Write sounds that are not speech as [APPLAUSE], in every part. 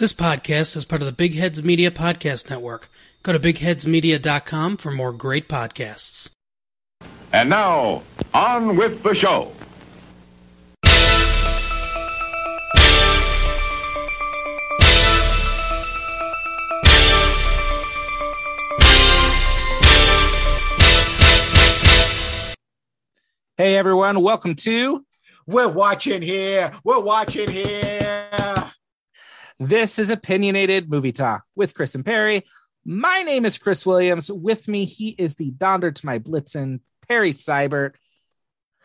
This podcast is part of the Big Heads Media Podcast Network. Go to bigheadsmedia.com for more great podcasts. And now, on with the show. Hey everyone, welcome to We're watching here. We're watching here. This is Opinionated Movie Talk with Chris and Perry. My name is Chris Williams. With me, he is the Donder to my Blitzen, Perry Seibert.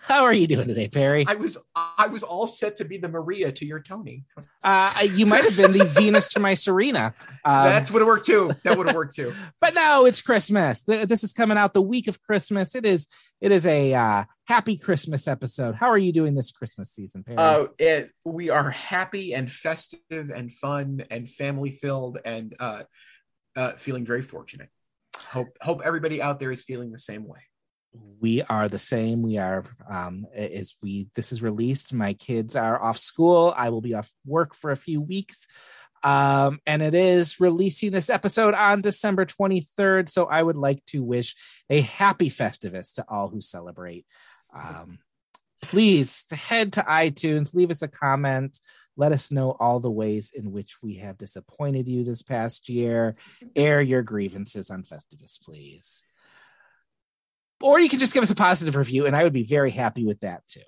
How are you doing today, Perry? I was I was all set to be the Maria to your Tony. Uh, you might have been the [LAUGHS] Venus to my Serena. Um, That's would have worked too. That would have worked too. [LAUGHS] but now it's Christmas. This is coming out the week of Christmas. It is. It is a uh, happy Christmas episode. How are you doing this Christmas season, Perry? Uh, it, we are happy and festive and fun and family filled and uh, uh, feeling very fortunate. Hope hope everybody out there is feeling the same way. We are the same. We are um as we this is released. My kids are off school. I will be off work for a few weeks. Um and it is releasing this episode on december 23rd so i would like to wish a happy festivus to all who celebrate. Um please head to itunes leave us a comment. Let us know all the ways in which we have disappointed you this past year. Air your grievances on festivus please or you can just give us a positive review, and I would be very happy with that too.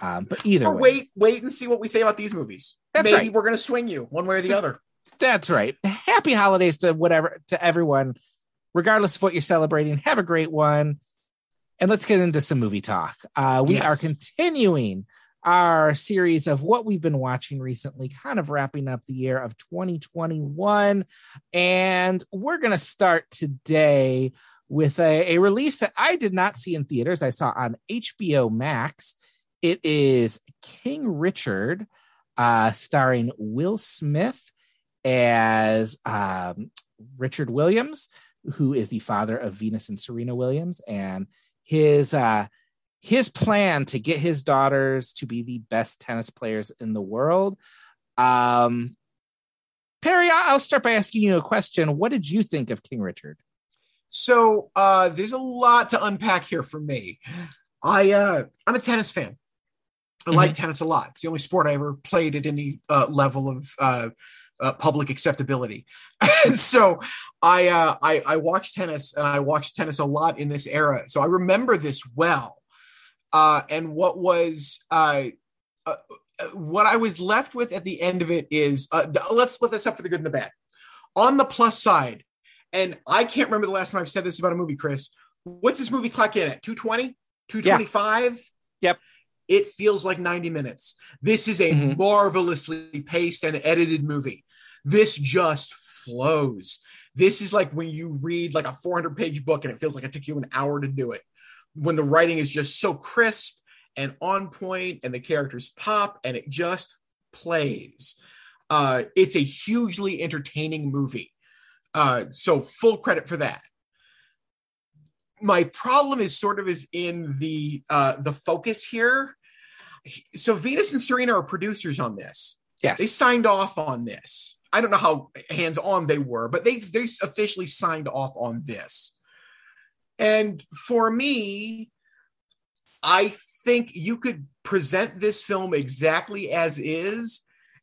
Um, but either Or way, wait, wait and see what we say about these movies. That's Maybe right. we're gonna swing you one way or the other. that's right. Happy holidays to whatever to everyone, regardless of what you're celebrating. Have a great one, and let's get into some movie talk. Uh, we Yes. are continuing our series of what we've been watching recently, kind of wrapping up the year of 2021, and we're gonna start today with a, a release that I did not see in theaters. I saw on HBO Max. It is King Richard, uh, starring Will Smith as um, Richard Williams, who is the father of Venus and Serena Williams, and his uh, his plan to get his daughters to be the best tennis players in the world. Um, Perry, I'll start by asking you a question. What did you think of King Richard? So uh, there's a lot to unpack here for me. I uh, I'm a tennis fan. I like tennis a lot. It's the only sport I ever played at any uh, level of uh, uh, public acceptability. [LAUGHS] so I, uh, I I watched tennis and I watched tennis a lot in this era. So I remember this well. Uh, and what was uh, uh, what I was left with at the end of it is uh, let's split this up for the good and the bad. On the plus side, and I can't remember the last time I've said this about a movie, Chris. What's this movie clock in at? 220? 225? Yep. It feels like 90 minutes. This is a Mhm. marvelously paced and edited movie. This just flows. This is like when you read like a 400 page book and it feels like it took you an hour to do it. When the writing is just so crisp and on point and the characters pop and it just plays. Uh, it's a hugely entertaining movie. Uh, so full credit for that. My problem is sort of is in the uh, the focus here. So Venus and Serena are producers on this. Yes. They signed off on this. I don't know how hands on they were, but they they officially signed off on this. And for me, I think you could present this film exactly as is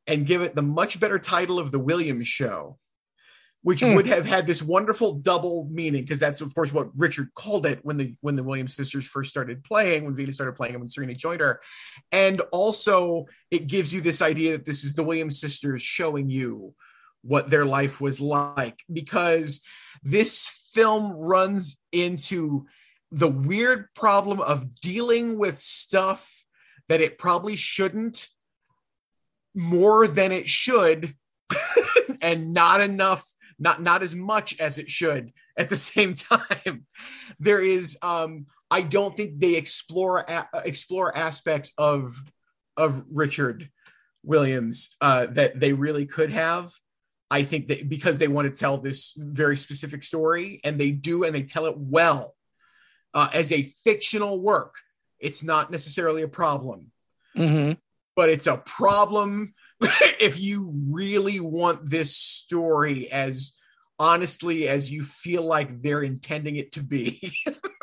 and give it the much better title of The Williams Show, which Hmm. would have had this wonderful double meaning because that's of course what Richard called it when the when the Williams sisters first started playing, when Venus started playing and when Serena joined her. And also it gives you this idea that this is the Williams sisters showing you what their life was like because this film runs into the weird problem of dealing with stuff that it probably shouldn't more than it should [LAUGHS] and not enough not not as much as it should [LAUGHS] at the same time. There is um i don't think they explore a- explore aspects of of richard williams uh that they really could have. I think that because they want to tell this very specific story and they do and they tell it well uh, as a fictional work it's not necessarily a problem. Mhm. but it's a problem [LAUGHS] if you really want this story as honestly as you feel like they're intending it to be.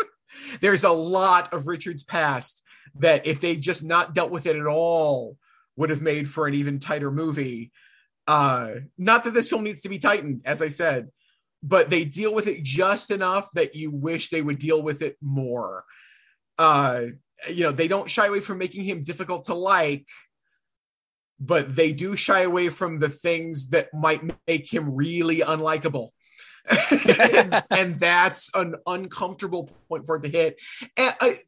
[LAUGHS] There's a lot of Richard's past that if they just not dealt with it at all would have made for an even tighter movie. Uh not that this film needs to be tightened as I said, but they deal with it just enough that you wish they would deal with it more. Uh you know, they don't shy away from making him difficult to like, but they do shy away from the things that might make him really unlikable. and, [LAUGHS] and, that's an uncomfortable point for it to hit. And I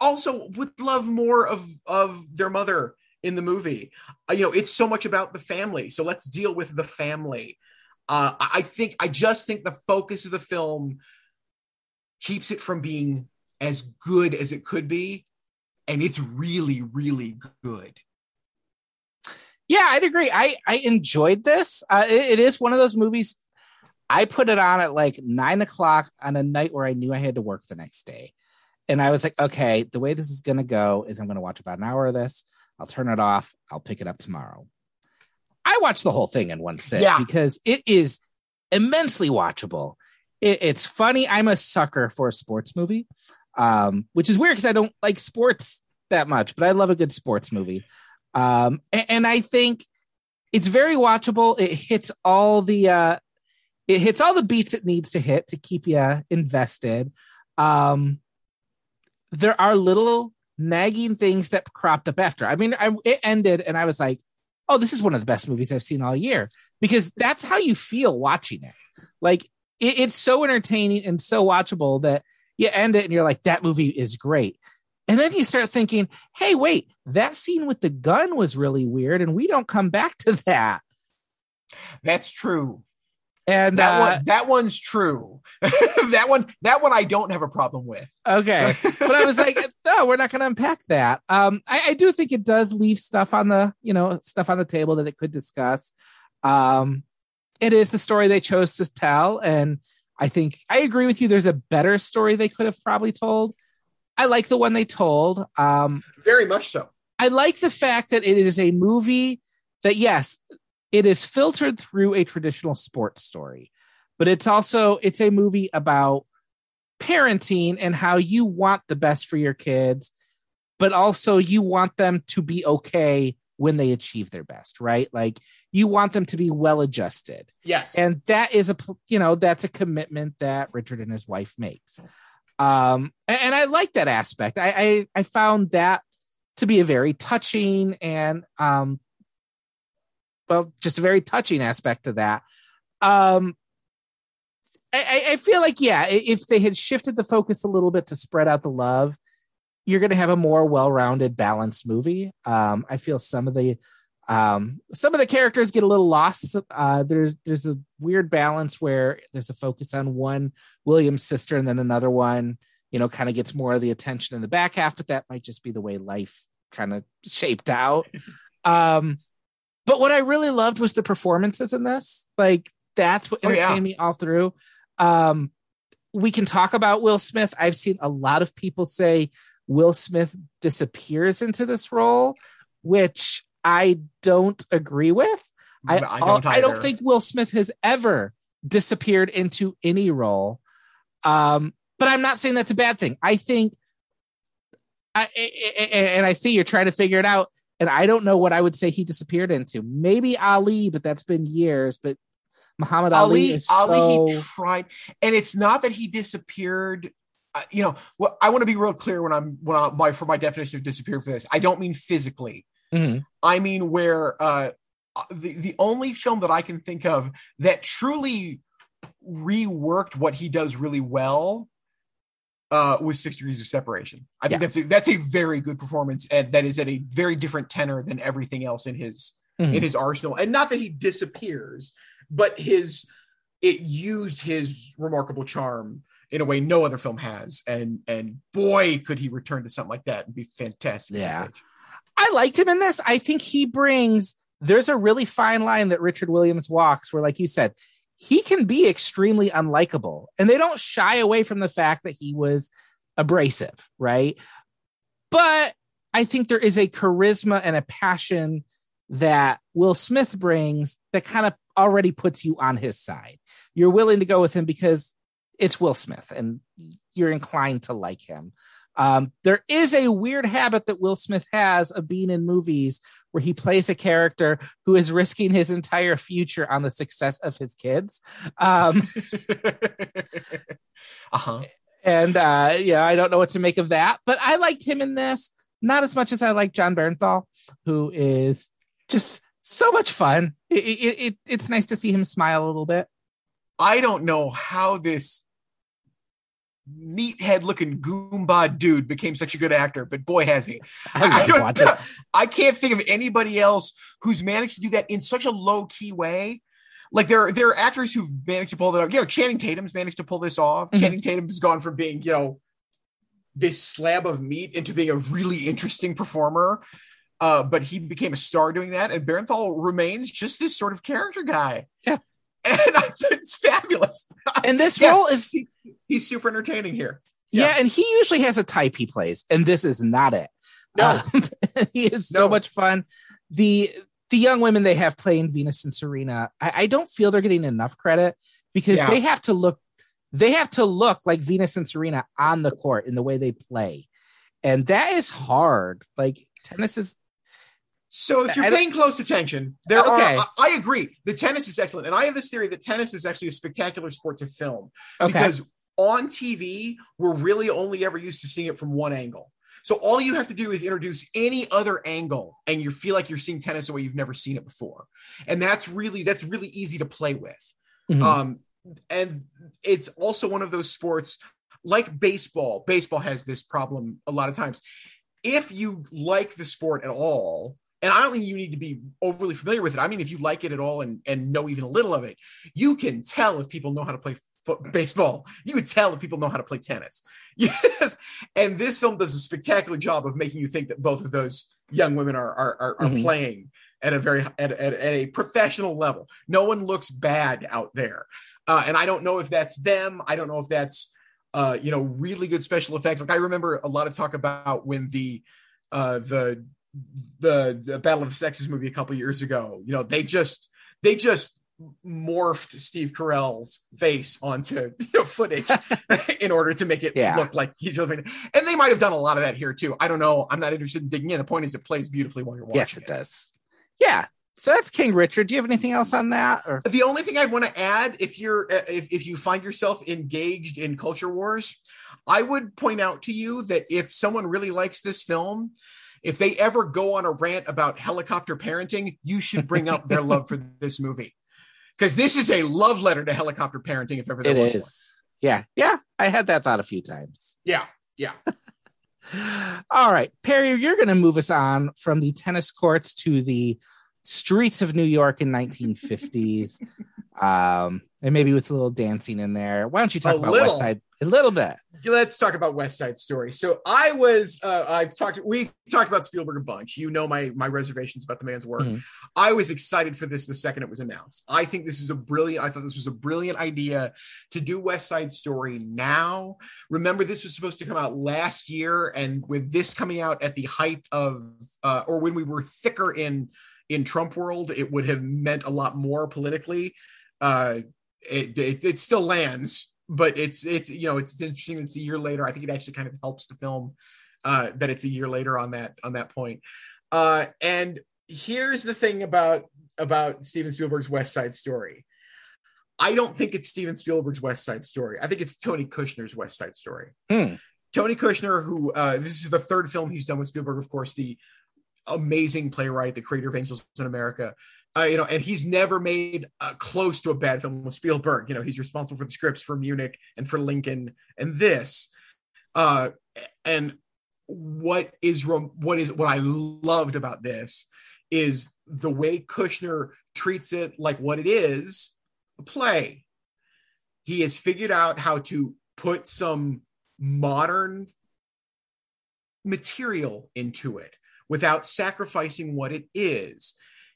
also would love more of of their mother in the movie. Uh, you know, it's so much about the family. So let's deal with the family. Uh, I think I just think the focus of the film keeps it from being as good as it could be, and it's really, really good. Yeah, I'd agree. I I enjoyed this. Uh, it, it is one of those movies. I put it on at like nine o'clock on a night where I knew I had to work the next day, and I was like, okay, the way this is gonna go is I'm gonna watch about an hour of this. I'll turn it off. I'll pick it up tomorrow. I watched the whole thing in one sit yeah. because it is immensely watchable. It, it's funny. I'm a sucker for a sports movie, um, which is weird because I don't like sports that much, but I love a good sports movie. Um, and, and, I think it's very watchable. It hits all the uh, it hits all the beats it needs to hit to keep you invested. Um, there are little nagging things that cropped up after. I mean, I, it ended, and I was like, "Oh, this is one of the best movies I've seen all year," because that's how you feel watching it. Like it, it's so entertaining and so watchable that you end it and you're like, "That movie is great." And then you start thinking, hey, wait, that scene with the gun was really weird, and we don't come back to that. That's true. And that uh, one, that one's true. [LAUGHS] that one, that one, I don't have a problem with. Okay, [LAUGHS] but I was like, no, we're not going to unpack that. Um, I, I, do think it does leave stuff on the, you know, stuff on the table that it could discuss. Um, it is the story they chose to tell, and I think I agree with you. There's a better story they could have probably told. I like the one they told. Um, Very much so. I like the fact that it is a movie that, yes, it is filtered through a traditional sports story, but it's also it's a movie about parenting and how you want the best for your kids, but also you want them to be okay when they achieve their best, right? Like you want them to be well adjusted. Yes. And that is a you know, that's a commitment that Richard and his wife makes um and, and i like that aspect. I, I i found that to be a very touching and um well just a very touching aspect of that. Um I, I feel like yeah if they had shifted the focus a little bit to spread out the love you're going to have a more well-rounded balanced movie. Um i feel some of the um, some of the characters get a little lost. Uh, there's there's a weird balance where there's a focus on one Williams sister and then another one, you know, kind of gets more of the attention in the back half, but that might just be the way life kind of shaped out. [LAUGHS] Um, but what I really loved was the performances in this. Like that's what entertained oh, yeah. me all through. Um, we can talk about Will Smith. I've seen a lot of people say Will Smith disappears into this role, which I don't agree with. I, I don't, I don't think Will Smith has ever disappeared into any role. Um, but I'm not saying that's a bad thing. I think, I, and I see you're trying to figure it out, and I don't know what I would say he disappeared into. Maybe Ali, but that's been years. But Muhammad Ali, Ali, Ali so... he tried, and it's not that he disappeared. Uh, you know, well, I want to be real clear when I'm when I my for my definition of disappear for this. I don't mean physically. Mm-hmm. I mean, where uh, the the only film that I can think of that truly reworked what he does really well uh, was Six Degrees of Separation. I think that's a, that's a very good performance, and that is at a very different tenor than everything else in his mm-hmm. in his arsenal. And not that he disappears, but his it used his remarkable charm in a way no other film has. And and boy, could he return to something like that and be fantastic. Yeah. I liked him in this. I think he brings there's a really fine line that Richard Williams walks where, like you said, he can be extremely unlikable. And they don't shy away from the fact that he was abrasive, right? But I think there is a charisma and a passion that Will Smith brings that kind of already puts you on his side. You're willing to go with him because it's Will Smith and you're inclined to like him. Um, there is a weird habit that Will Smith has of being in movies where he plays a character who is risking his entire future on the success of his kids. Um, [LAUGHS] uh-huh. And uh, yeah, I don't know what to make of that, but I liked him in this not as much as I like Jon Bernthal, who is just so much fun. It, it, it, it's nice to see him smile a little bit. I don't know how this meathead looking goomba dude became such a good actor, but boy has he. I, [LAUGHS] I. I can't think of anybody else who's managed to do that in such a low key way. Like there, there are actors who've managed to pull that off. You know, Channing Tatum's managed to pull this off. Mm-hmm. Channing Tatum has gone from being, you know, this slab of meat into being a really interesting performer. Uh, but he became a star doing that, and Bernthal remains just this sort of character guy. Yeah, and it's fabulous. And this yes, role is he, he's super entertaining here. Yeah. yeah. and he usually has a type he plays, and this is not it. No, um, [LAUGHS] he is so much fun. The the young women they have playing Venus and Serena, I, I don't feel they're getting enough credit because yeah. they have to look they have to look like Venus and Serena on the court in the way they play. And that is hard. Like tennis is so if you're paying close attention, there okay. are. I, I, agree. The tennis is excellent, and I have this theory that tennis is actually a spectacular sport to film okay. because on TV we're really only ever used to seeing it from one angle. So all you have to do is introduce any other angle, and you feel like you're seeing tennis the way you've never seen it before, and that's really that's really easy to play with. Mm-hmm. Um, and it's also one of those sports like baseball. Baseball has this problem a lot of times. If you like the sport at all, and I don't mean you need to be overly familiar with it. I mean, if you like it at all and, and know even a little of it, you can tell if people know how to play foot, baseball. You can tell if people know how to play tennis. [LAUGHS] Yes. And this film does a spectacular job of making you think that both of those young women are, are, are, are mm-hmm. playing at a very, at, at, at, a professional level. No one looks bad out there. Uh, and I don't know if that's them. I don't know if that's, uh, you know, really good special effects. Like I remember a lot of talk about when the, uh, the the, the Battle of the Sexes movie a couple years ago. You know, they just they just morphed Steve Carell's face onto you know, footage [LAUGHS] in order to make it yeah. look like he's really. And they might have done a lot of that here too. I don't know. I'm not interested in digging in. The point is, it plays beautifully while you're watching. Yes, it, it. does. Yeah. So that's King Richard. Do you have anything else on that? Or? The only thing I'd want to add, if you're uh, if, if you find yourself engaged in culture wars, I would point out to you that if someone really likes this film, if they ever go on a rant about helicopter parenting, you should bring up their love for [LAUGHS] this movie. Because this is a love letter to helicopter parenting, if ever there it was is. One. Yeah. Yeah. I had that thought a few times. Yeah. Yeah. [LAUGHS] All right. Perry, you're going to move us on from the tennis courts to the streets of New York in 1950s. [LAUGHS] um, and maybe with a little dancing in there. Why don't you talk a about little. West Side a little bit? let's talk about West Side Story. So I was, uh, I've talked, we've talked about Spielberg a bunch. You know my my reservations about the man's work. Mm-hmm. I was excited for this the second it was announced. I think this is a brilliant. I thought this was a brilliant idea to do West Side Story now. Remember, this was supposed to come out last year, and with this coming out at the height of, uh, or when we were thicker in in Trump world, it would have meant a lot more politically. Uh, it, it, it still lands but it's it's you know it's interesting. It's a year later. I think it actually kind of helps the film uh that it's a year later on that on that point. Uh and here's the thing about about steven spielberg's west side story. I don't think it's steven spielberg's west side story. I think it's tony kushner's west side story. Hmm. tony kushner who uh this is the third film he's done with spielberg of course the amazing playwright the creator of angels in america uh, you know, and he's never made uh, close to a bad film with Spielberg. You know, he's responsible for the scripts for Munich and for Lincoln and this. Uh, and what is what is what I loved about this is the way Kushner treats it like what it is a play. He has figured out how to put some modern material into it without sacrificing what it is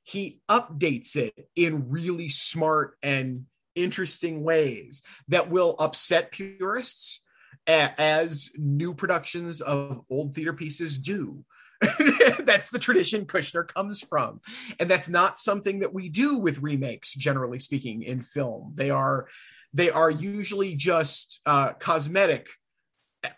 he updates it in really smart and interesting ways that will upset purists as new productions of old theater pieces do [LAUGHS] that's the tradition Kushner comes from. And that's not something that we do with remakes, generally speaking, in film. They are they are usually just uh, cosmetic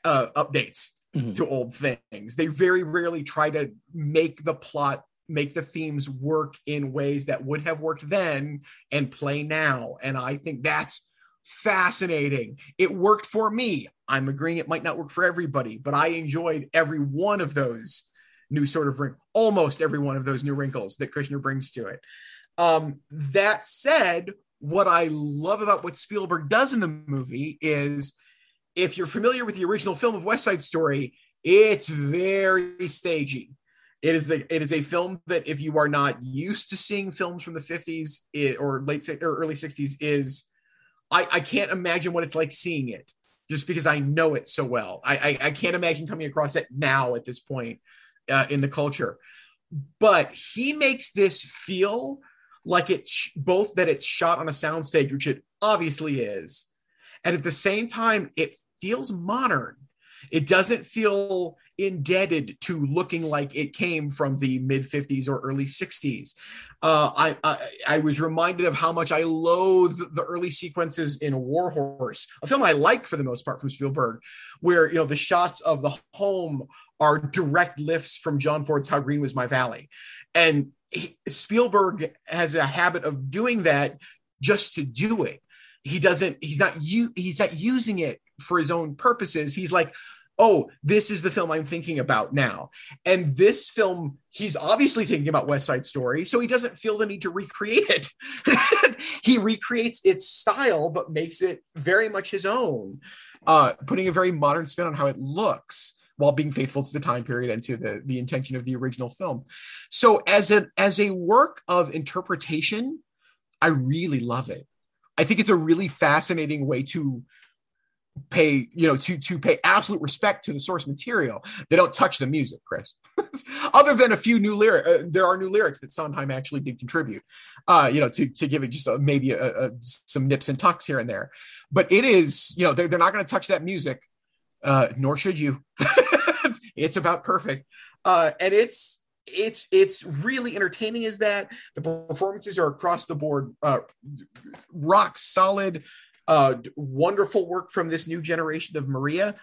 uh, updates Mhm. to old things. They very rarely try to make the plot, make the themes work in ways that would have worked then and play now. And I think that's fascinating. It worked for me. I'm agreeing it might not work for everybody, but I enjoyed every one of those new sort of wrinkles, almost every one of those new wrinkles that Kushner brings to it. Um, that said, what I love about what Spielberg does in the movie is if you're familiar with the original film of West Side Story, it's very stagey. It is the it is a film that if you are not used to seeing films from the 50s it, or late or early 60s is I, I can't imagine what it's like seeing it just because I know it so well. I I, I can't imagine coming across it now at this point uh, in the culture. But he makes this feel like it's both that it's shot on a soundstage, which it obviously is, and at the same time it feels modern it doesn't feel indebted to looking like it came from the mid 50s or early 60s uh, I, I i was reminded of how much i loathe the early sequences in war horse a film i like for the most part from spielberg where you know the shots of the home are direct lifts from john ford's how green was my valley. And he- spielberg has a habit of doing that just to do it. He doesn't he's not he's not using it for his own purposes. He's like oh this is the film i'm thinking about now. And this film he's obviously thinking about west side story so he doesn't feel the need to recreate it. [LAUGHS] He recreates its style but makes it very much his own uh putting a very modern spin on how it looks while being faithful to the time period and to the the intention of the original film. So as a as a work of interpretation i really love it. I think it's a really fascinating way to pay, you know, to to pay absolute respect to the source material. They don't touch the music, Chris. [LAUGHS] Other than a few new lyrics, uh, there are new lyrics that Sondheim actually did contribute, uh, you know, to to give it just a, maybe a, a, some nips and tucks here and there. But it is, you know, they're, they're not going to touch that music, uh, nor should you. [LAUGHS] it's about perfect, uh, and it's it's it's really entertaining is that the performances are across the board uh rock solid uh wonderful work from this new generation of maria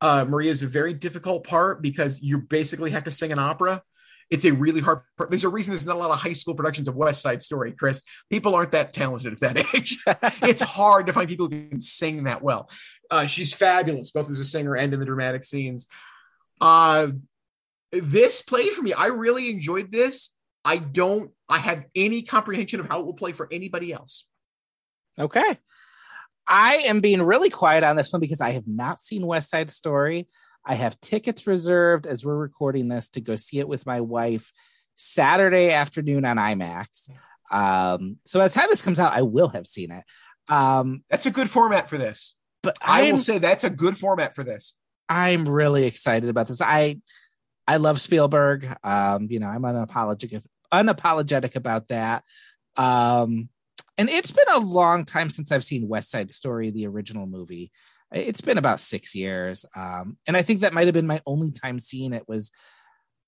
uh maria is a very difficult part because you basically have to sing an opera it's a really hard part. there's a reason there's not a lot of high school productions of west side story chris people aren't that talented at that [LAUGHS] age it's hard to find people who can sing that well uh she's fabulous both as a singer and in the dramatic scenes uh this played for me. I really enjoyed this. I don't I have any comprehension of how it will play for anybody else. Okay. I am being really quiet on this one because I have not seen West Side Story. I have tickets reserved as we're recording this to go see it with my wife Saturday afternoon on IMAX. Um, so by the time this comes out, I will have seen it. Um, That's a good format for this. but I I'm, will say that's a good format for this. I'm really excited about this. I I love Spielberg. Um, you know, I'm unapologetic unapologetic about that. Um, and it's been a long time since I've seen West Side Story, the original movie. It's been about six years. Um, and I think that might have been my only time seeing it was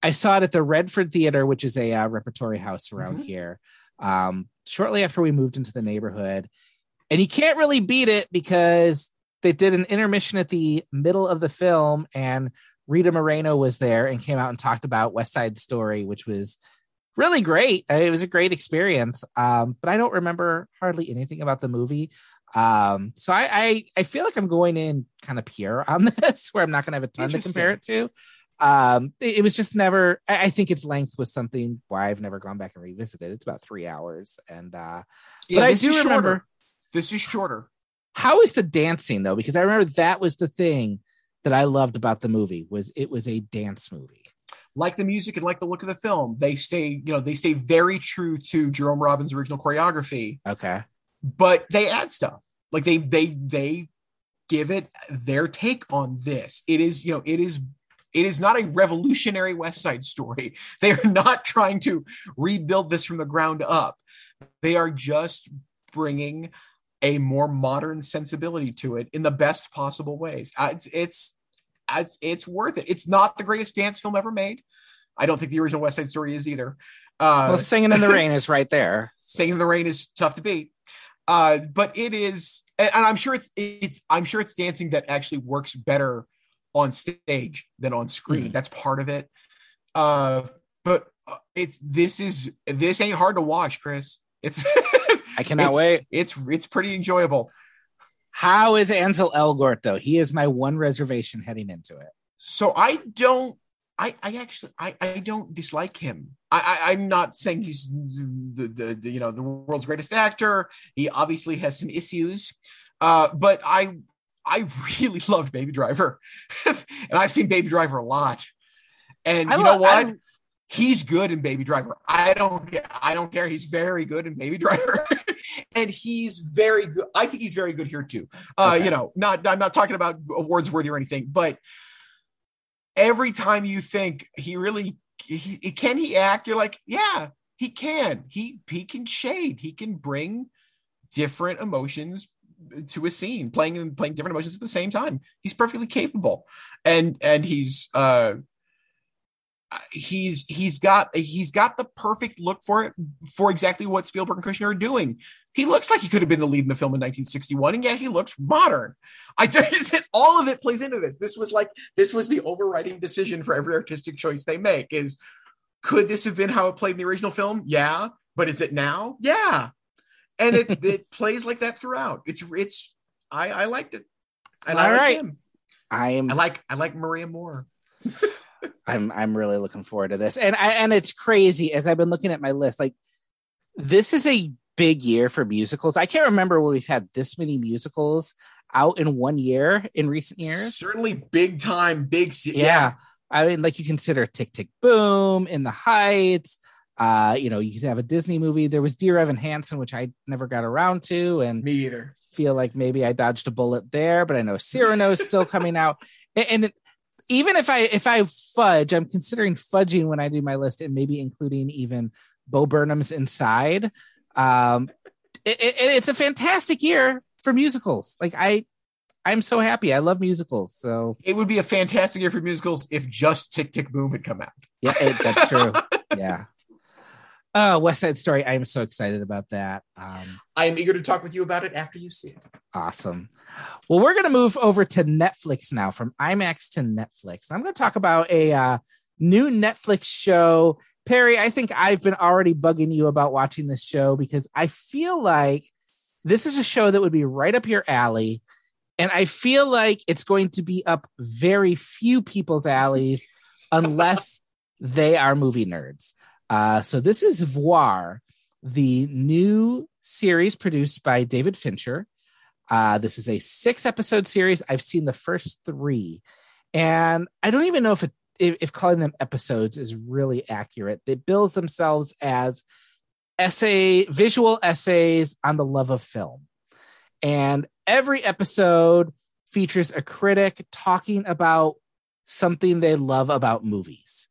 I saw it at the Redford Theater, which is a uh, repertory house around Mhm. here. Um, shortly after we moved into the neighborhood. And you can't really beat it because they did an intermission at the middle of the film and Rita Moreno was there and came out and talked about West Side Story, which was really great. It was a great experience. Um, but I don't remember hardly anything about the movie. Um, so I, I I feel like I'm going in kind of pure on [LAUGHS] this, where I'm not going to have a ton to compare it to. Um, it, it was just never. I, I think its length was something why I've never gone back and revisited. It's about three hours, and uh, but I do remember. shorter. This is shorter. How is the dancing though? Because I remember that was the thing that I loved about the movie was it was a dance movie. Like the music and like the look of the film, they stay, you know, they stay very true to Jerome Robbins' original choreography, Okay. but they add stuff. Like they they they give it their take on this. It is, you know, it is it is not a revolutionary West Side story. [LAUGHS] They are not trying to rebuild this from the ground up. They are just bringing a more modern sensibility to it in the best possible ways. Uh, It's it's it's, it's worth it. It's not the greatest dance film ever made. I don't think the original West Side Story is either. Uh, well, Singing in the [LAUGHS] Rain is right there. Singing in the Rain is tough to beat. Uh, but it is, and I'm sure it's it's I'm sure it's dancing that actually works better on stage than on screen. Mhm. That's part of it. Uh, but uh, it's this is this ain't hard to watch, Chris. It's [LAUGHS] I cannot it's, wait. It's it's pretty enjoyable. How is Ansel Elgort though? He is my one reservation heading into it. So I don't. I, I actually I, I don't dislike him. I, I I'm not saying he's the, the, the you know the world's greatest actor. He obviously has some issues, uh, but I I really [LAUGHS] love Baby Driver, [LAUGHS] and I've seen Baby Driver a lot. And I you know what? I- he's good in Baby Driver. I don't I don't care. He's very good in Baby Driver, [LAUGHS] and he's very good. I think he's very good here too. Uh, Okay. You know, not I'm not talking about awards worthy or anything, but every time you think he really he, can he act, you're like, yeah, he can. He he can shade. He can bring different emotions to a scene, playing playing different emotions at the same time. He's perfectly capable, and and he's uh he's he's got he's got the perfect look for it for exactly what Spielberg and Kushner are doing. He looks like he could have been the lead in the film in 1961, and yet he looks modern. I just [LAUGHS] all of it plays into this. This was like this was the overriding decision for every artistic choice they make. Is could this have been how it played in the original film? Yeah, but is it now? Yeah, and it [LAUGHS] it plays like that throughout. It's it's I I liked it, and I All like him. I am I like I like Maria Moore. [LAUGHS] I'm I'm really looking forward to this. And I and it's crazy as I've been looking at my list. Like this is a big year for musicals. I can't remember when we've had this many musicals out in one year in recent years. Certainly big time, big se- Yeah. I mean, like you consider Tick Tick Boom in the Heights. Uh, you know, you could have a Disney movie. There was Dear Evan Hansen, which I never got around to, and Me either. feel like maybe I dodged a bullet there, but I know Cyrano is still coming out. [LAUGHS] And, and it- even if I if I fudge, I'm considering fudging when I do my list and maybe including even Bo Burnham's Inside. Um, it, it- it's a fantastic year for musicals. Like I, I'm so happy. I love musicals. So It would be a fantastic year for musicals if just Tick Tick Boom had come out. yeah, it, that's true. [LAUGHS] yeah. Uh, West Side Story. I am so excited about that. Um, I am eager to talk with you about it after you see it. Awesome. Well, we're going to move over to Netflix now from IMAX to Netflix. I'm going to talk about a uh, new Netflix show. Perry, I think I've been already bugging you about watching this show because I feel like this is a show that would be right up your alley. And I feel like it's going to be up very few people's alleys unless [LAUGHS] they are movie nerds. Uh, so this is Voir, the new series produced by David Fincher. Uh, this is a six episode series. I've seen the first three, and I don't even know if it, if, calling them episodes is really accurate. They bills themselves as essay visual essays on the love of film, and every episode features a critic talking about something they love about movies.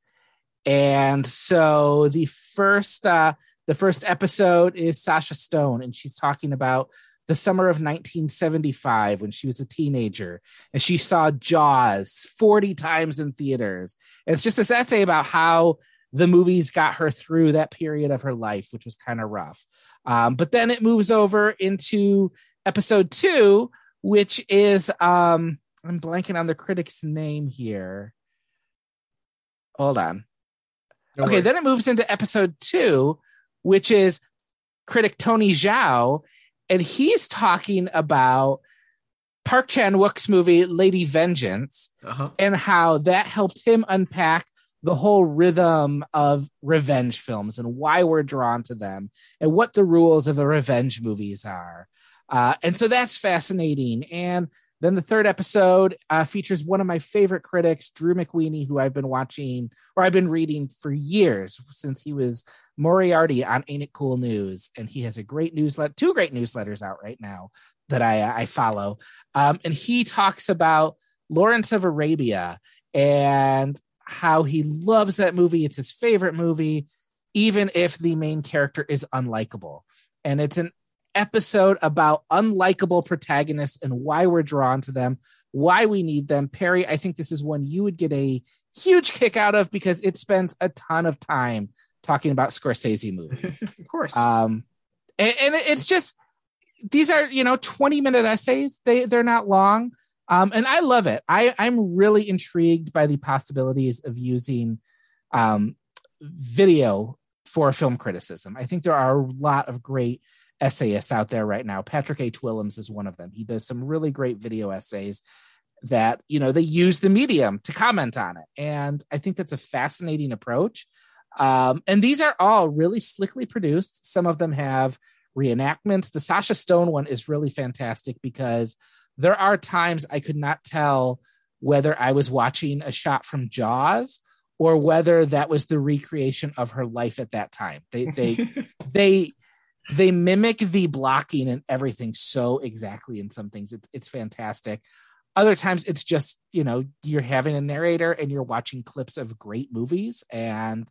And so the first uh, the first episode is Sasha Stone, and she's talking about the summer of 1975 when she was a teenager and she saw Jaws 40 times in theaters. And it's just this essay about how the movies got her through that period of her life, which was kind of rough. Um, but then it moves over into episode two, which is um, I'm blanking on the critic's name here. Hold on. No okay, worries. then it moves into episode two, which is critic Tony Zhou, and he's talking about Park Chan Wook's movie Lady Vengeance uh-huh. and how that helped him unpack the whole rhythm of revenge films and why we're drawn to them and what the rules of the revenge movies are. Uh, and so that's fascinating. And then the third episode uh, features one of my favorite critics, Drew McWeeny, who I've been watching or I've been reading for years since he was Moriarty on Ain't It Cool News. And he has a great newsletter, two great newsletters out right now that I, I follow. Um, and he talks about Lawrence of Arabia and how he loves that movie. It's his favorite movie, even if the main character is unlikable. And it's an episode about unlikable protagonists and why we're drawn to them, why we need them. Perry, I think this is one you would get a huge kick out of because it spends a ton of time talking about Scorsese movies. [LAUGHS] of course. Um, and, and it's just these are you know 20 minute essays. They they're not long. Um, and I love it. I, I'm really intrigued by the possibilities of using um, video for film criticism. I think there are a lot of great essayists out there right now. Patrick H. Willems is one of them. He does some really great video essays that, you know, they use the medium to comment on it. And I think that's a fascinating approach. Um, and these are all really slickly produced. Some of them have reenactments. The Sasha Stone one is really fantastic because there are times I could not tell whether I was watching a shot from Jaws or whether that was the recreation of her life at that time. They they [LAUGHS] they they mimic the blocking and everything so exactly in some things. It's it's fantastic. Other times it's just, you know, you're having a narrator and you're watching clips of great movies and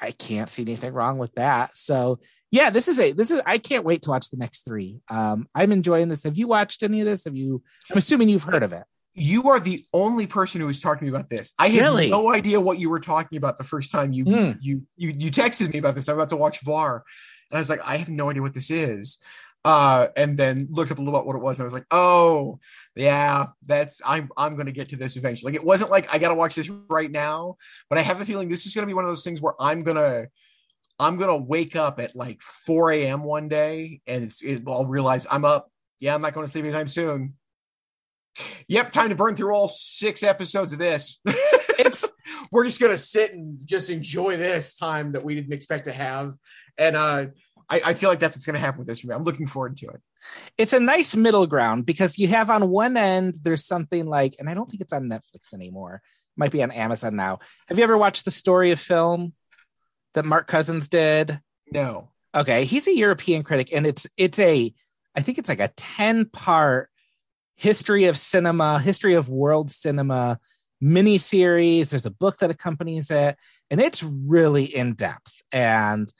I can't see anything wrong with that. So yeah, this is a this is I can't wait to watch the next three. Um I'm enjoying this. Have you watched any of this? Have you I'm assuming you've heard of it. You are the only person who was talking to me about this. I had Really? no idea what you were talking about the first time you Hmm. you you you texted me about this. I'm about to watch Voir. And I was like, I have no idea what this is. Uh, and then looked up a little bit what it was, and I was like, oh, yeah, that's I'm I'm gonna get to this eventually. Like it wasn't like I gotta watch this right now, but I have a feeling this is gonna be one of those things where I'm gonna I'm gonna wake up at like 4 a.m. one day and it's it, I'll realize I'm up. Yeah, I'm not going to sleep anytime soon. Yep, time to burn through all six episodes of this. [LAUGHS] It's We're just gonna sit and just enjoy this time that we didn't expect to have. And uh I, I feel like that's what's gonna happen with this for me. I'm looking forward to it. it's a nice middle ground because you have on one end there's something like and I don't think it's on Netflix anymore. It might be on Amazon now. Have you ever watched the story of film that Mark Cousins did? No. Okay, he's a European critic, and it's it's a I think it's like a ten part history of cinema, history of world cinema mini series. There's a book that accompanies it, and it's really in depth and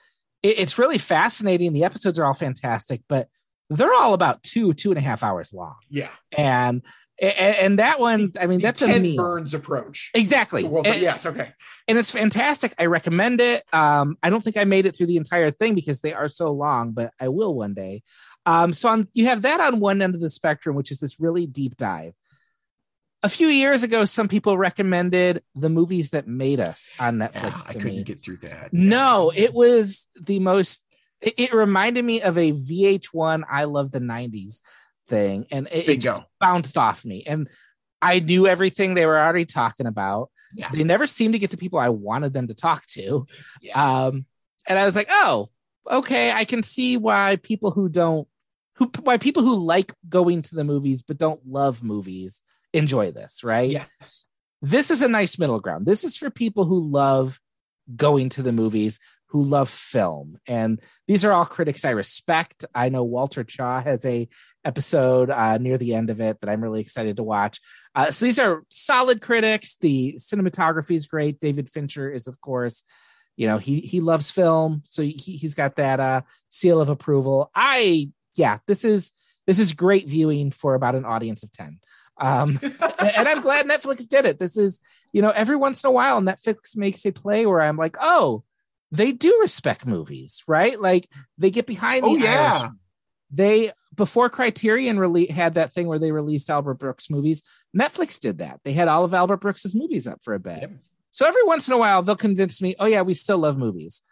it- it's really fascinating. The episodes are all fantastic, but they're all about two two and a half hours long, Yeah. and and, and that one, I mean, The that's a Ken. Burns approach. Exactly. world- And- yes, okay. and it's fantastic. I recommend it. Um, I don't think I made it through the entire thing because they are so long, but I will one day. Um, so on, you have that on one end of the spectrum, which is this really deep dive. A few years ago, some people recommended the movies that made us on Yeah, Netflix I couldn't me. get through that. No, it was the most. It, it reminded me of a VH1 "I Love the '90s" thing, and it, it just bounced off me. And I knew everything they were already talking about. Yeah. They never seemed to get to people I wanted them to talk to. Yeah. Um, and I was like, oh, okay, I can see why people who don't, who why people who like going to the movies but don't love movies enjoy this, right? Yes. this is a nice middle ground. This is for people who love going to the movies, who love film. And these are all critics I respect. I know Walter Chaw has a episode uh, near the end of it that I'm really excited to watch. Uh, so these are solid critics. The cinematography is great. David Fincher is, of course, you know, he he loves film, so he, he's got that uh, seal of approval. I yeah, this is this is great viewing for about an audience of ten. Um, and I'm glad Netflix did it. This is, you know, every once in a while, Netflix makes a play where I'm like, oh, they do respect movies, right? Like they get behind. The Oh, yeah. Irishman. They before Criterion rele- had that thing where they released Albert Brooks movies. Netflix did that. They had all of Albert Brooks's movies up for a bit. Yep. So every once in a while, they'll convince me, oh yeah, we still love movies,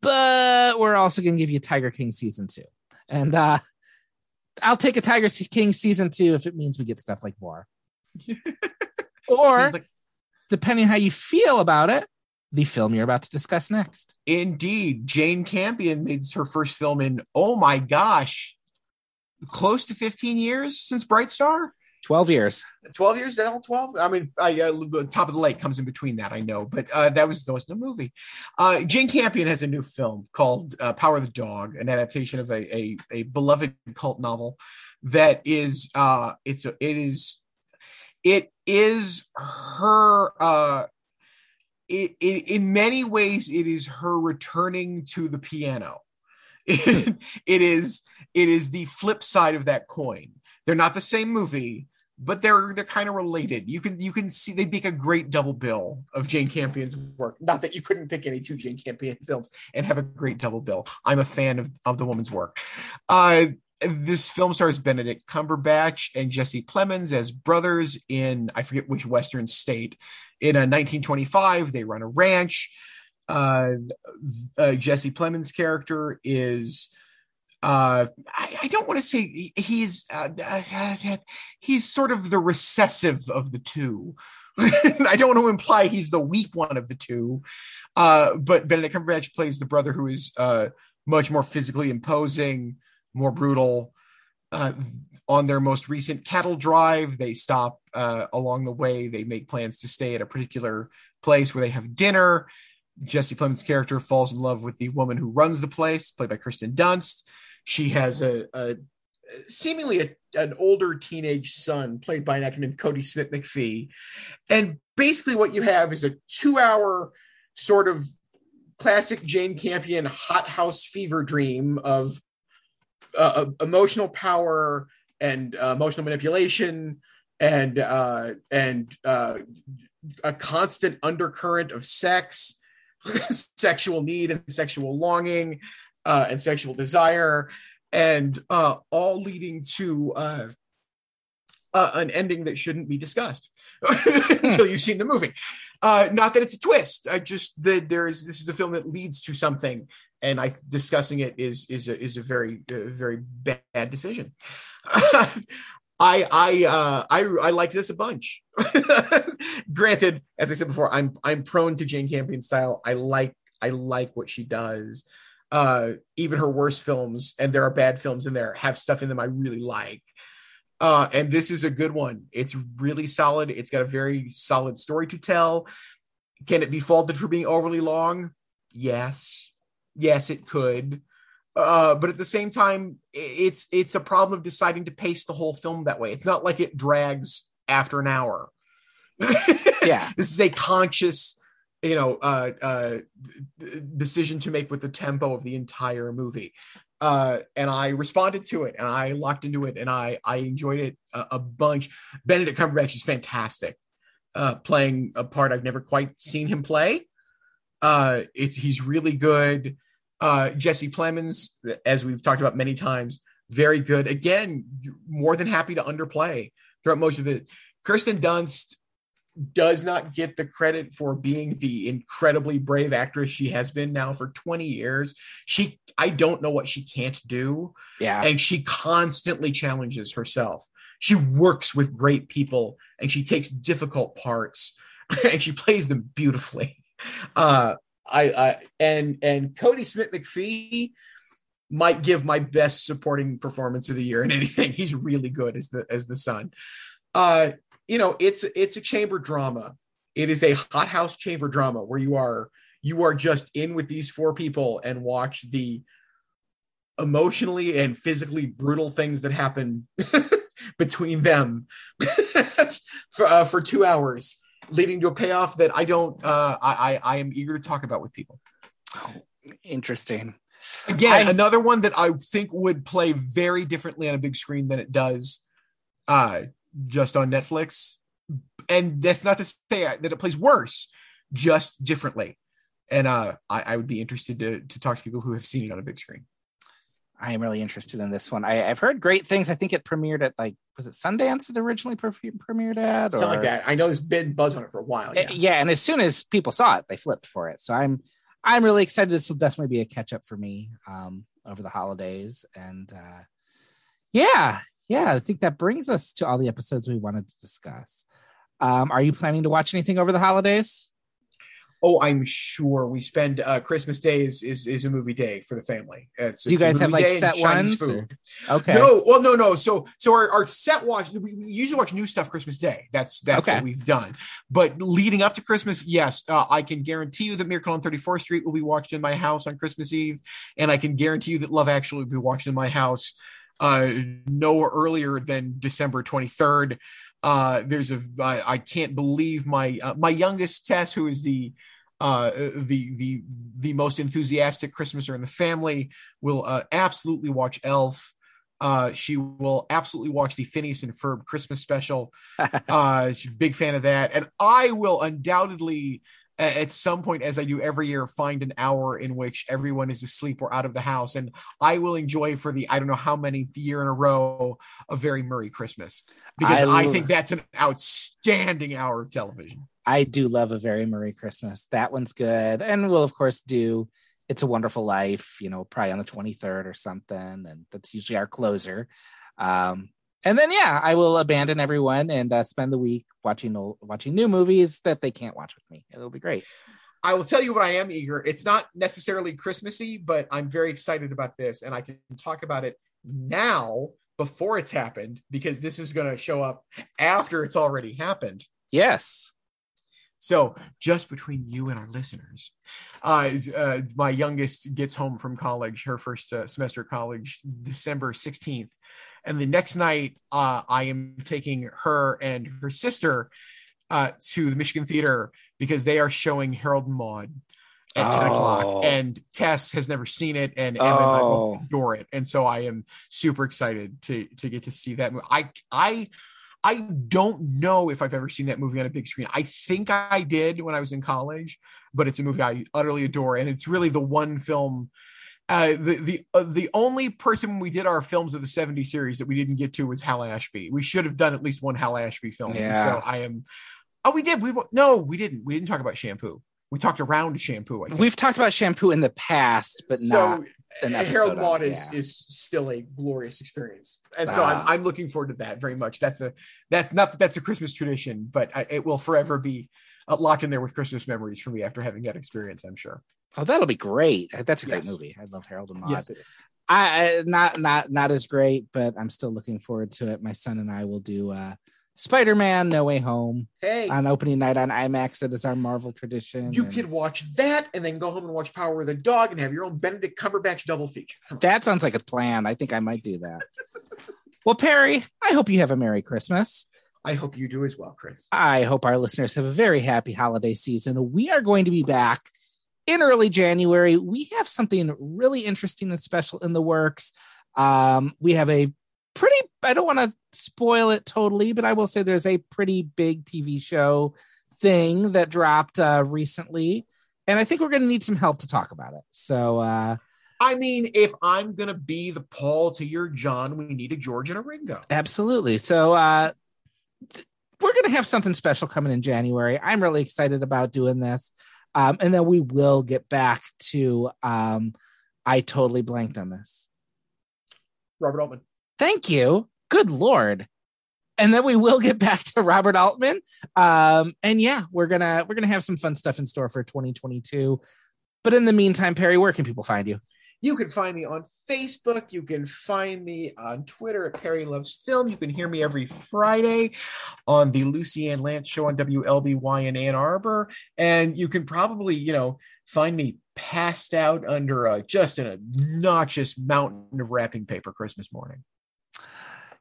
but we're also going to give you Tiger King season two, and uh, I'll take a Tiger King season two if it means we get stuff like more. [LAUGHS] or like depending how you feel about it, the film you're about to discuss next. indeed Jane Campion made her first film in oh my gosh, close to 15 years since Bright Star. 12 years. 12 years? Now 12 i mean I, uh, top of the lake comes in between that i know but uh, that was that was the movie. Uh, jane campion has a new film called uh, power of the dog an adaptation of a, a, a beloved cult novel that is uh it's a, it is it is her uh it, it in many ways it is her returning to the piano. [LAUGHS] It is it is the flip side of that coin. They're not the same movie but they're they're kind of related. You can you can see they make a great double bill of Jane Campion's work. Not that you couldn't pick any two Jane Campion [LAUGHS] films and have a great double bill. I'm a fan of, of the woman's work. Uh, this film stars Benedict Cumberbatch and Jesse Plemons as brothers in I forget which Western state. In a 1925, they run a ranch. Uh, uh, Jesse Plemons' character is uh, I, I, don't want to say he's uh, uh, he's sort of the recessive of the two. [LAUGHS] I don't want to imply he's the weak one of the two, uh, but Benedict Cumberbatch plays the brother who is uh, much more physically imposing, more brutal. Uh, on their most recent cattle drive, they stop along the way. They make plans to stay at a particular place where they have dinner. Jesse Plemons' character falls in love with the woman who runs the place, played by Kirsten Dunst. She has a, a seemingly a, an older teenage son played by an actor named Kodi Smit-McPhee. And basically, what you have is a two hour sort of classic Jane Campion hothouse fever dream of uh, emotional power and uh, emotional manipulation and uh, and uh, a constant undercurrent of sex, [LAUGHS] sexual need and sexual longing, uh, and sexual desire, and uh, all leading to uh, uh, an ending that shouldn't be discussed [LAUGHS] until you've seen the movie. Uh, not that it's a twist. I just that there is this is a film that leads to something, and I discussing it is is a, is a very uh, very bad decision. [LAUGHS] I I uh, I I like this a bunch. [LAUGHS] Granted, as I said before, I'm I'm prone to Jane Campion style. I like I like what she does uh, even her worst films, and there are bad films in there, have stuff in them I really like. Uh, and this is a good one. It's really solid. It's got a very solid story to tell. Can it be faulted for being overly long? Yes. Yes, it could. Uh, but at the same time, it's it's a problem of deciding to pace the whole film that way. It's not like it drags after an hour. [LAUGHS] yeah, this is a conscious you know uh, uh, decision to make with the tempo of the entire movie. Uh, and i responded to it and i locked into it and i i enjoyed it a, a bunch. Benedict cumberbatch is fantastic. Uh, playing a part i've never quite seen him play. Uh, it's he's really good. Uh, jesse plemons as we've talked about many times very good. Again more than happy to underplay throughout most of it. Kirsten dunst does not get the credit for being the incredibly brave actress she has been now for 20 years. She I don't know what she can't do. Yeah. And she constantly challenges herself. She works with great people and she takes difficult parts [LAUGHS] and she plays them beautifully. [LAUGHS] Uh I I and and Kodi Smit-McPhee might give my best supporting performance of the year in [LAUGHS] anything. He's really good as the as the son. Uh you know it's it's a chamber drama. It is a hothouse chamber drama where you are you are just in with these four people and watch the emotionally and physically brutal things that happen [LAUGHS] between them [LAUGHS] for, uh, for two hours leading to a payoff that i don't uh, I, I am eager to talk about with people. Oh, interesting. Again I, another one that i think would play very differently on a big screen than it does uh just on Netflix. And that's not to say that it plays worse, just differently. And uh, I, I would be interested to, to talk to people who have seen it on a big screen. I am really interested in this one. I, have heard great things. I think it premiered at like was it Sundance it originally pre- premiered at? Something like that. I know there's been buzz on it for a while. Yeah. yeah, and as soon as people saw it, they flipped for it. So I'm I'm really excited. This will definitely be a catch up for me um, over the holidays. And uh, yeah, yeah, I think that brings us to all the episodes we wanted to discuss. Um, are you planning to watch anything over the holidays? Oh, I'm sure we spend uh, Christmas Day is, is is a movie day for the family. It's, Do you guys have like set ones? Food. Okay. No, well, no, no. So so our, our set watch we usually watch new stuff Christmas Day. That's that's okay. what we've done. But leading up to Christmas, yes, uh, I can guarantee you that Miracle on 34th Street will be watched in my house on Christmas Eve, and I can guarantee you that Love Actually will be watched in my house uh, no earlier than December 23rd. Uh, there's a I, I can't believe my uh, my youngest Tess, who is the uh, the the the most enthusiastic Christmaser in the family, will uh, absolutely watch Elf. Uh, she will absolutely watch the Phineas and Ferb Christmas special. [LAUGHS] uh, she's a big fan of that, and I will undoubtedly at some point, as I do every year, find an hour in which everyone is asleep or out of the house, and I will enjoy for the I don't know how many year in a row a very Murray Christmas because I I, think that's an outstanding hour of television. I do love a very Murray Christmas. That one's good. And we'll, of course, do It's a Wonderful Life, you know, probably on the 23rd or something. And that's usually our closer. Um, and then, yeah, I will abandon everyone and uh, spend the week watching old, watching new movies that they can't watch with me. It'll be great. I will tell you what I am eager. It's not necessarily Christmassy, but I'm very excited about this, and I can talk about it now before it's happened because this is going to show up after it's already happened. Yes. So, just between you and our listeners, uh, uh, my youngest gets home from college, her first uh, semester of college, December 16th. And the next night, uh, I am taking her and her sister uh, to the Michigan Theater because they are showing Harold and Maude at 10 Oh. o'clock. And Tess has never seen it, and Emma and I Oh. both adore it. And so I am super excited to, to get to see that. movie. I, I, I don't know if I've ever seen that movie on a big screen. I think I did when I was in college, but it's a movie I utterly adore, and it's really the one film. Uh, the the uh, the only person we did our films of the 70 series that we didn't get to was Hal Ashby. We should have done at least one Hal Ashby film. Yeah. So I am. Oh, we did. We no, we didn't. We didn't talk about shampoo. We talked around shampoo. We've talked about shampoo in the past, but not. an episode Harold it, is yeah. is still a glorious experience, and so Ah. I'm I'm looking forward to that very much. That's a that's not that that's a Christmas tradition, but I, it will forever be uh, locked in there with Christmas memories for me after having that experience. I'm sure. Oh, that'll be great. That's a great Yes. movie. I love Harold and Maude. Yes. I, I not not not as great, but I'm still looking forward to it. My son and I will do uh Spider-Man No Way Home Hey, on opening night on IMAX. That is our Marvel tradition. you and could watch that and then go home and watch Power of the Dog and have your own Benedict Cumberbatch double feature. [LAUGHS] That sounds like a plan. I think I might do that. well, Perry, I hope you have a Merry Christmas. I hope you do as well, Chris. I hope our listeners have a very happy holiday season. We are going to be back in early January. We have something really interesting and special in the works. Um, we have a pretty, I don't want to spoil it totally, but I will say there's a pretty big TV show thing that dropped uh, recently. And I think we're going to need some help to talk about it. So, uh, I mean, if I'm gonna be the Paul to your John, we need a George and a Ringo. Absolutely. So uh th- we're going to have something special coming in January. I'm really excited about doing this. Um and then we will get back to um I totally blanked on this. Robert Altman. Thank you. Good lord. And then we will get back to Robert Altman. Um and yeah, we're to we're going to have some fun stuff in store for 2022. But in the meantime, Perry, where can people find you? You can find me on Facebook. You can find me on Twitter at Perry Loves Film. You can hear me every Friday on the Lucy Ann Lance show on WLBY in Ann Arbor. And you can probably, you know, find me passed out under a, just an obnoxious mountain of wrapping paper Christmas morning.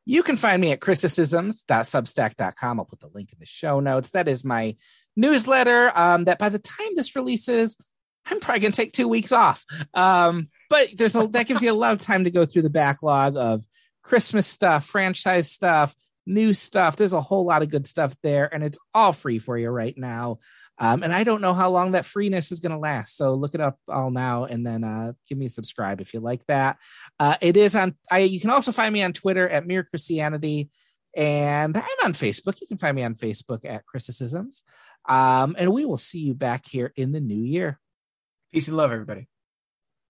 You can find me at criticisms.substack.com. I'll put the link in the show notes. That is my newsletter. Um, that by the time this releases, I'm probably gonna take two weeks off. Um, but there's a that gives you a lot of time to go through the backlog of Christmas stuff, franchise stuff, new stuff. There's a whole lot of good stuff there, and it's all free for you right now. Um, and I don't know how long that freeness is gonna last. So look it up all now and then uh give me a subscribe if you like that. Uh, it is on. I you can also find me on Twitter at Mere Christianity, and I'm on Facebook. You can find me on Facebook at Criticisms. Um, and we will see you back here in the new year. Peace and love, everybody.